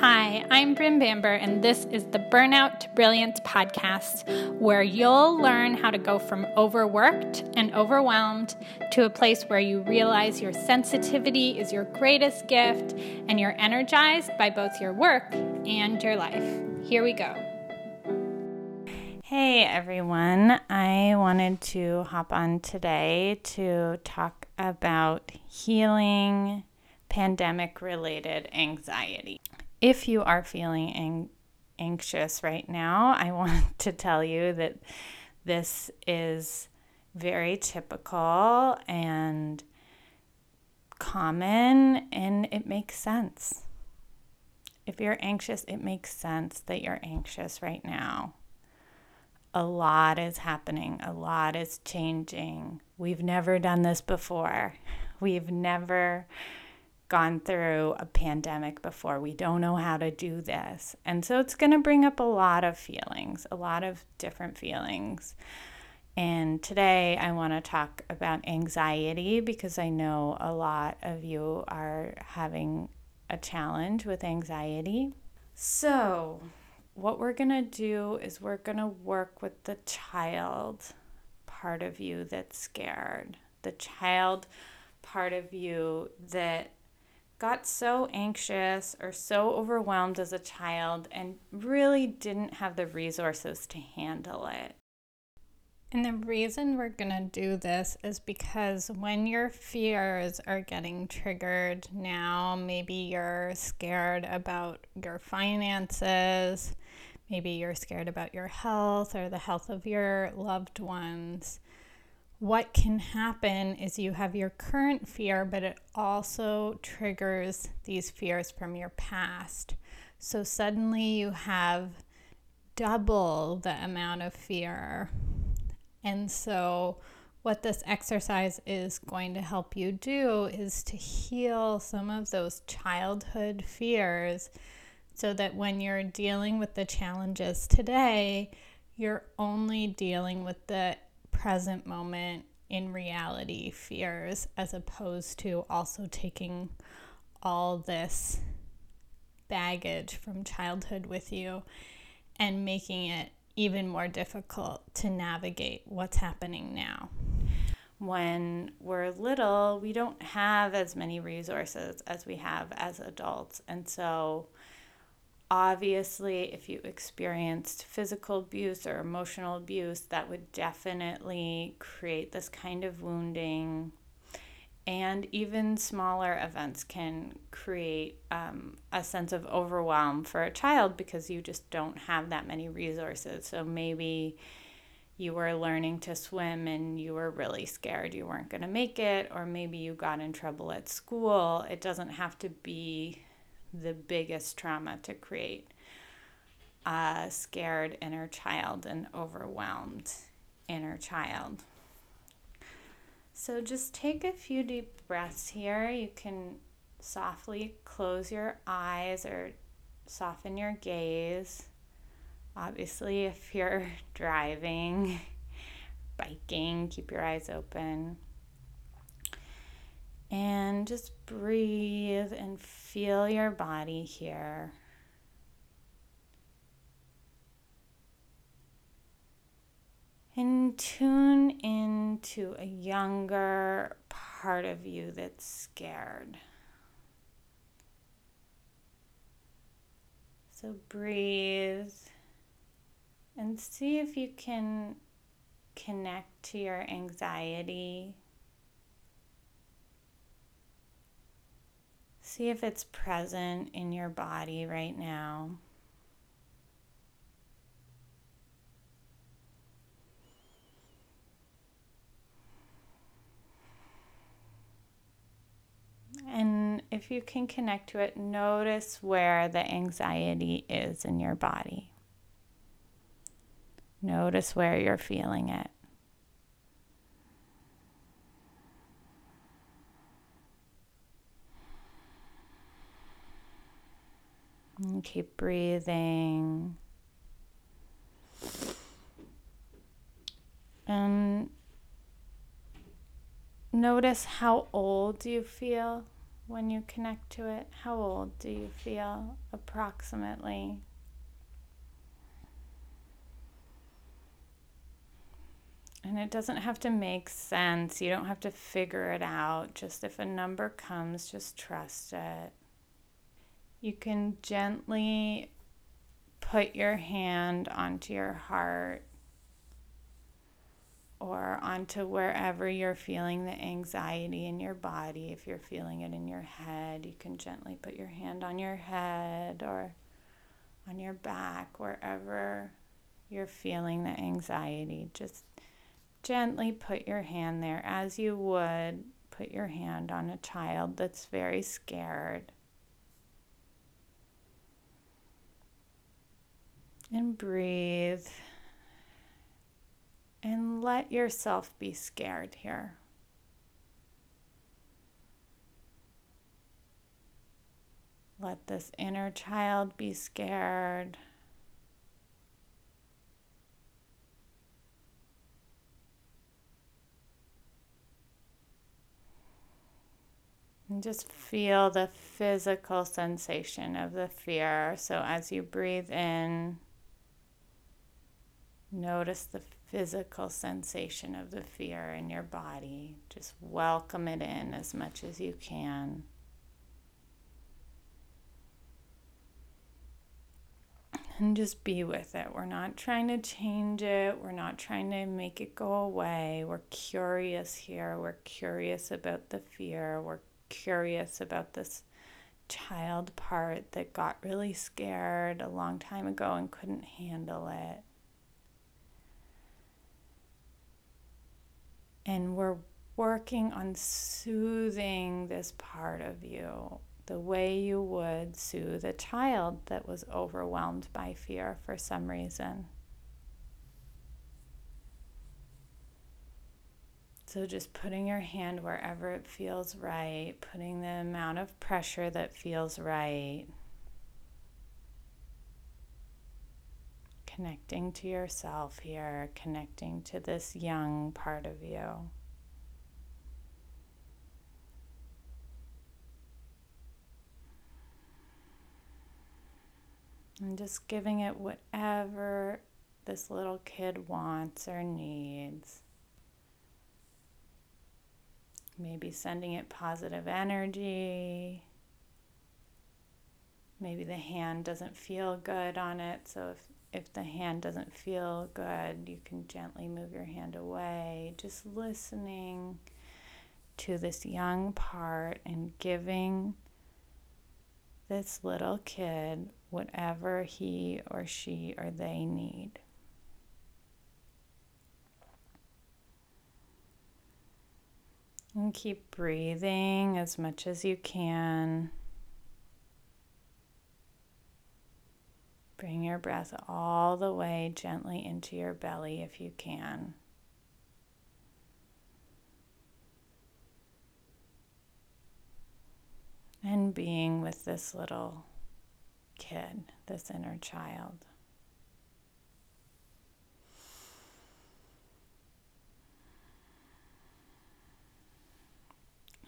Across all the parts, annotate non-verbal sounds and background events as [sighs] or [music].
Hi, I'm Bryn Bamber, and this is the Burnout to Brilliance podcast, where you'll learn how to go from overworked and overwhelmed to a place where you realize your sensitivity is your greatest gift and you're energized by both your work and your life. Here we go. Hey everyone, I wanted to hop on today to talk about healing pandemic related anxiety. If you are feeling ang- anxious right now, I [laughs] want to tell you that this is very typical and common and it makes sense. If you're anxious, it makes sense that you're anxious right now a lot is happening, a lot is changing. We've never done this before. [laughs] We've never gone through a pandemic before. We don't know how to do this. And so it's going to bring up a lot of feelings, a lot of different feelings. And today I want to talk about anxiety because I know a lot of you are having a challenge with anxiety. So, what we're going to do is we're going to work with the child part of you that's scared, the child part of you that got so anxious or so overwhelmed as a child and really didn't have the resources to handle it. And the reason we're going to do this is because when your fears are getting triggered now, maybe you're scared about your finances, maybe you're scared about your health or the health of your loved ones. What can happen is you have your current fear, but it also triggers these fears from your past. So suddenly you have double the amount of fear and so, what this exercise is going to help you do is to heal some of those childhood fears so that when you're dealing with the challenges today, you're only dealing with the present moment in reality fears as opposed to also taking all this baggage from childhood with you and making it even more difficult to navigate what's happening now. When we're little, we don't have as many resources as we have as adults. And so, obviously, if you experienced physical abuse or emotional abuse, that would definitely create this kind of wounding and even smaller events can create um, a sense of overwhelm for a child because you just don't have that many resources. So maybe you were learning to swim and you were really scared you weren't going to make it, or maybe you got in trouble at school. It doesn't have to be the biggest trauma to create a scared inner child and overwhelmed inner child. So just take a few deep breaths here. You can softly close your eyes or soften your gaze. Obviously, if you're [laughs] driving, biking, keep your eyes open. And just breathe and feel your body here. and tune into a younger part of you that's scared. So breathe and see if you can connect to your anxiety. See if it's present in your body right now. And if you can connect to it, notice where the anxiety is in your body. Notice where you're feeling it. And keep breathing. And notice how old you feel when you connect to it? How old do you feel approximately? And it doesn't have to make sense. You don't have to figure it out. Just if a number comes, just trust it. You can gently put your hand onto your heart or onto wherever you're feeling the anxiety in your body. If you're feeling it in your head, you can gently put your hand on your head or on your back, wherever you're feeling the anxiety. Just gently put your hand there as you would put your hand on a child that's very scared. And breathe. And let yourself be scared here. Let this inner child be scared. And just feel the physical sensation of the fear. So as you breathe in, notice the physical sensation of the fear in your body. Just welcome it in as much as you can. And just be with it. We're not trying to change it. We're not trying to make it go away. We're curious here. We're curious about the fear. We're curious about this child part that got really scared a long time ago and couldn't handle it. And we're working on soothing this part of you the way you would soothe a child that was overwhelmed by fear for some reason. So, just putting your hand wherever it feels right, putting the amount of pressure that feels right, connecting to yourself here, connecting to this young part of you. And just giving it whatever this little kid wants or needs. Maybe sending it positive energy. Maybe the hand doesn't feel good on it. So if, if the hand doesn't feel good, you can gently move your hand away. Just listening to this young part and giving this little kid whatever he or she or they need. And keep breathing as much as you can. Bring your breath all the way gently into your belly if you can. And being with this little kid, this inner child.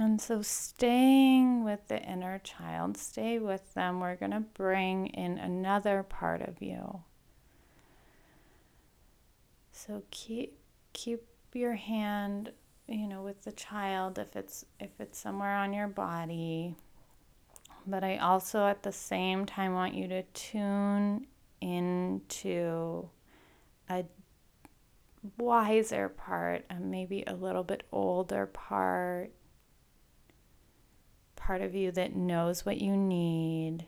And so, staying with the inner child, stay with them. We're going to bring in another part of you. So keep keep your hand, you know, with the child if it's if it's somewhere on your body. But I also at the same time want you to tune into a wiser part, maybe a little bit older part part of you that knows what you need.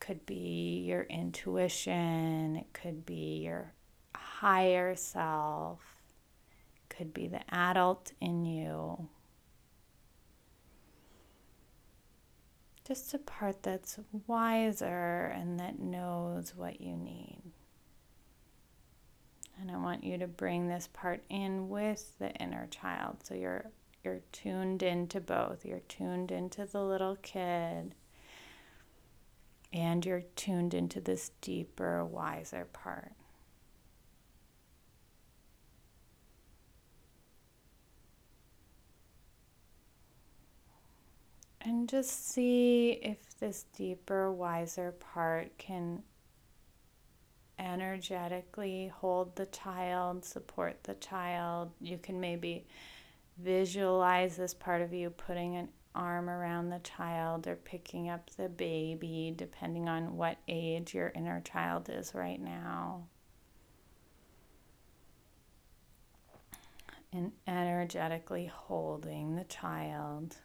Could be your intuition, it could be your higher self, could be the adult in you. Just a part that's wiser and that knows what you need. And I want you to bring this part in with the inner child. So you're you're tuned into both. You're tuned into the little kid, and you're tuned into this deeper, wiser part. And just see if this deeper, wiser part can energetically hold the child, support the child. You can maybe visualize this part of you putting an arm around the child or picking up the baby, depending on what age your inner child is right now. And energetically holding the child.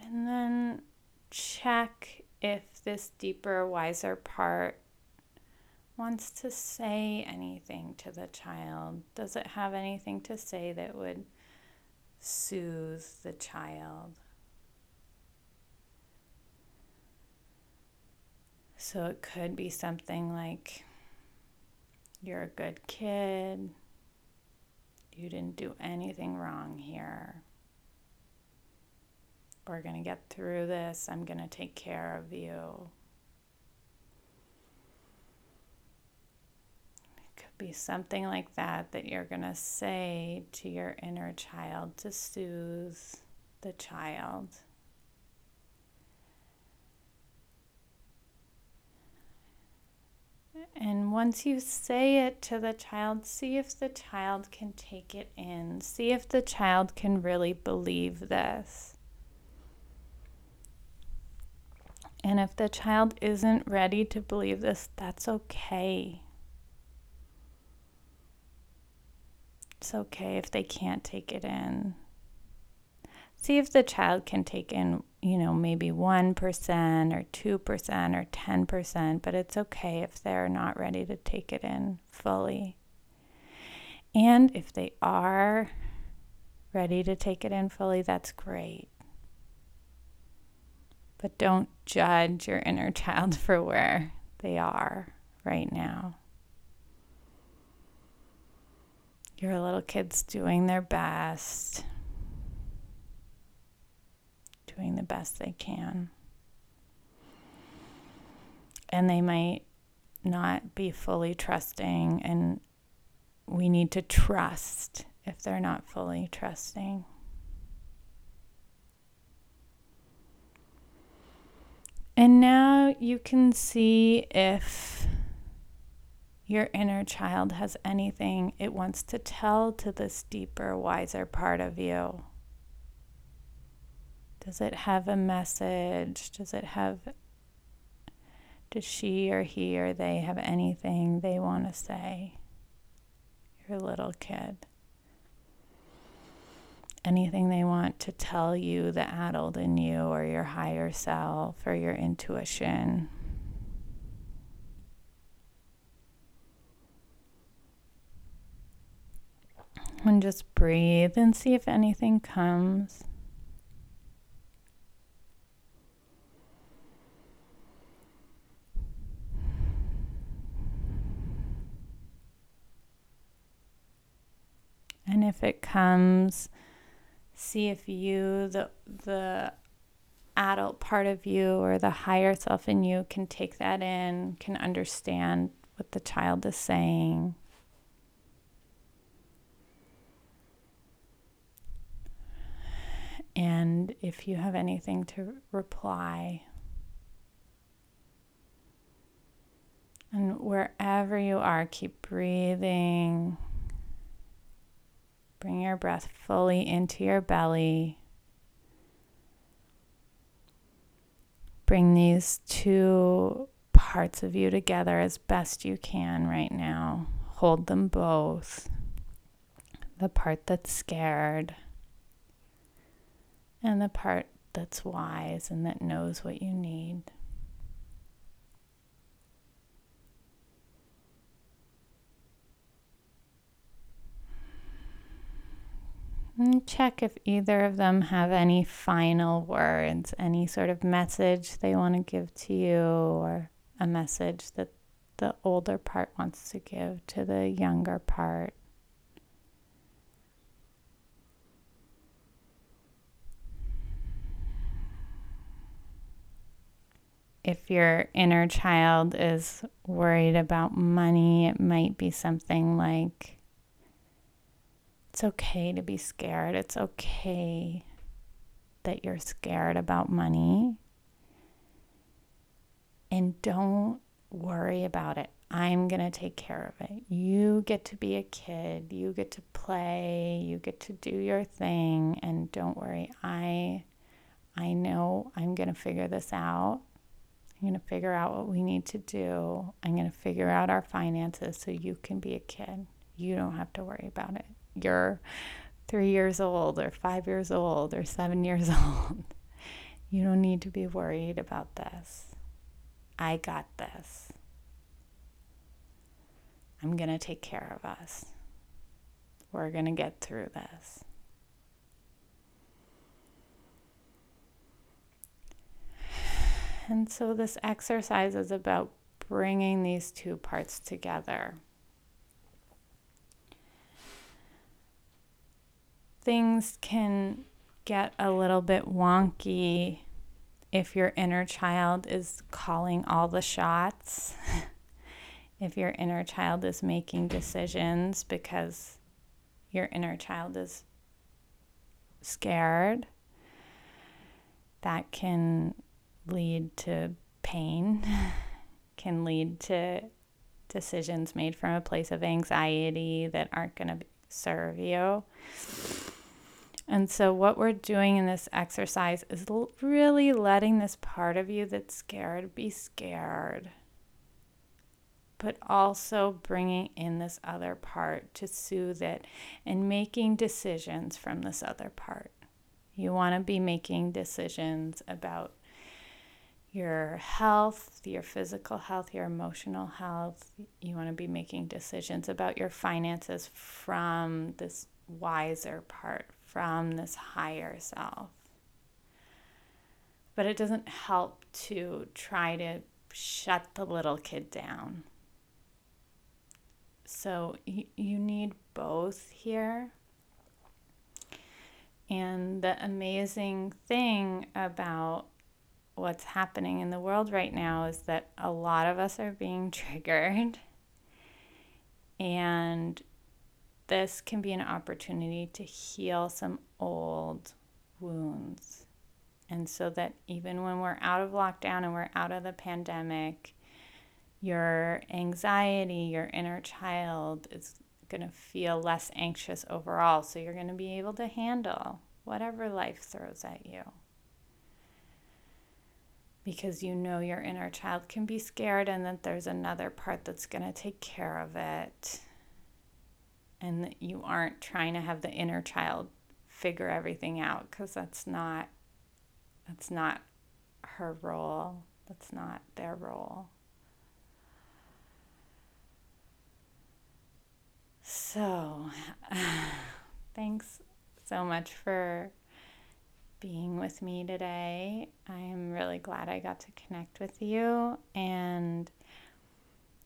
And then check if this deeper, wiser part wants to say anything to the child. Does it have anything to say that would soothe the child? So it could be something like, You're a good kid. You didn't do anything wrong here. We're going to get through this. I'm going to take care of you. It could be something like that that you're going to say to your inner child to soothe the child. And once you say it to the child, see if the child can take it in. See if the child can really believe this. And if the child isn't ready to believe this, that's okay. It's okay if they can't take it in. See if the child can take in, you know, maybe 1% or 2% or 10%, but it's okay if they're not ready to take it in fully. And if they are ready to take it in fully, that's great. But don't judge your inner child [laughs] for where they are right now. Your little kid's doing their best, doing the best they can. And they might not be fully trusting, and we need to trust if they're not fully trusting. And now you can see if your inner child has anything it wants to tell to this deeper, wiser part of you. Does it have a message? Does it have, does she or he or they have anything they want to say? Your little kid anything they want to tell you, the adult in you, or your higher self, or your intuition. And just breathe and see if anything comes. And if it comes, see if you the the adult part of you or the higher self in you can take that in, can understand what the child is saying. And if you have anything to reply, and wherever you are, keep breathing Bring your breath fully into your belly. Bring these two parts of you together as best you can right now. Hold them both. The part that's scared and the part that's wise and that knows what you need. And check if either of them have any final words, any sort of message they want to give to you, or a message that the older part wants to give to the younger part. if your inner child is worried about money, it might be something like it's okay to be scared. It's okay that you're scared about money. And don't worry about it. I'm going to take care of it. You get to be a kid. You get to play. You get to do your thing and don't worry. I I know I'm going to figure this out. I'm going to figure out what we need to do. I'm going to figure out our finances so you can be a kid. You don't have to worry about it. You're three years old, or five years old, or seven years [laughs] old. You don't need to be worried about this. I got this. I'm going to take care of us. We're going to get through this. And so this exercise is about bringing these two parts together. Things can get a little bit wonky if your inner child is calling all the shots, [laughs] if your inner child is making decisions because your inner child is scared, that can lead to pain, [laughs] can lead to decisions made from a place of anxiety that aren't going to serve you. And so, what we're doing in this exercise is really letting this part of you that's scared be scared, but also bringing in this other part to soothe it and making decisions from this other part. You want to be making decisions about your health, your physical health, your emotional health. You want to be making decisions about your finances from this wiser part, from this higher self. But it doesn't help to try to shut the little kid down. So you, you need both here. And the amazing thing about what's happening in the world right now is that a lot of us are being [laughs] triggered. And this can be an opportunity to heal some old wounds. And so that even when we're out of lockdown and we're out of the pandemic, your anxiety, your inner child is going to feel less anxious overall. So you're going to be able to handle whatever life throws at you because you know your inner child can be scared and that there's another part that's going to take care of it. And that you aren't trying to have the inner child figure everything out because that's not that's not her role. That's not their role. So, [sighs] thanks so much for being with me today. I am really glad I got to connect with you. And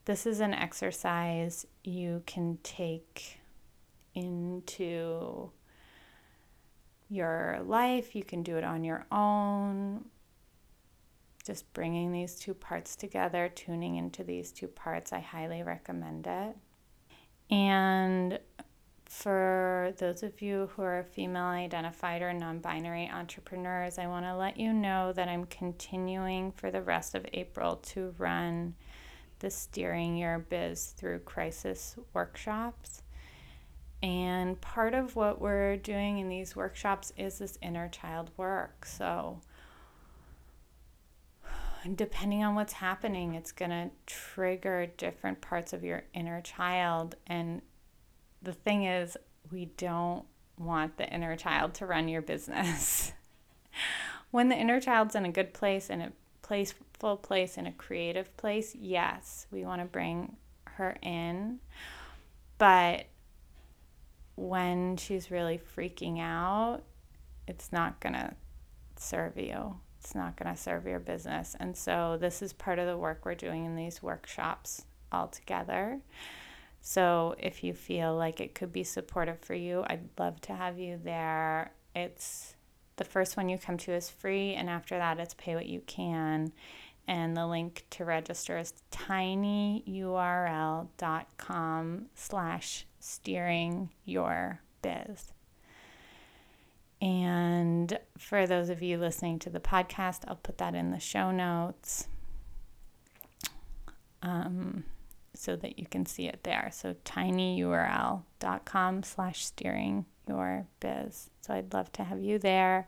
this is an exercise you can take into your life. You can do it on your own. Just bringing these two parts together, tuning into these two parts, I highly recommend it. And for those of you who are female identified or non binary entrepreneurs, I want to let you know that I'm continuing for the rest of April to run the Steering Your Biz Through Crisis workshops. And part of what we're doing in these workshops is this inner child work. So, depending on what's happening, it's going to trigger different parts of your inner child. And the thing is, we don't want the inner child to run your business. [laughs] when the inner child's in a good place, in a playful place, in a creative place, yes, we want to bring her in. But when she's really freaking out, it's not going to serve you. It's not going to serve your business. And so, this is part of the work we're doing in these workshops all together. So if you feel like it could be supportive for you, I'd love to have you there. It's the first one you come to is free, and after that, it's pay what you can. and the link to register is tinyurl.com slash steering your biz. And for those of you listening to the podcast, I'll put that in the show notes um, so that you can see it there. So tinyurl.com slash steering your biz. So I'd love to have you there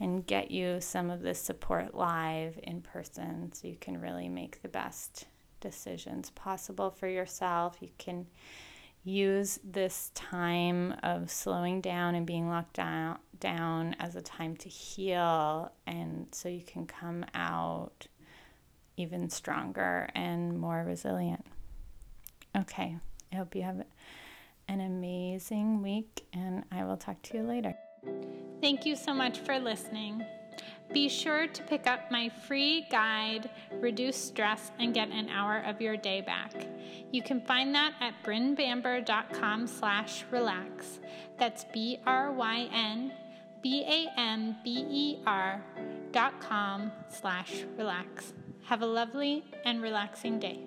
and get you some of this support live in person so you can really make the best decisions possible for yourself. You can use this time of slowing down and being locked down, down as a time to heal and so you can come out even stronger and more resilient. Okay, I hope you have an amazing week and I will talk to you later. Thank you so much for listening. Be sure to pick up my free guide, Reduce Stress and Get an Hour of Your Day Back. You can find that at brynbamber.com slash relax. That's B-R-Y-N B-A-M-B-E-R dot com slash relax. Have a lovely and relaxing day.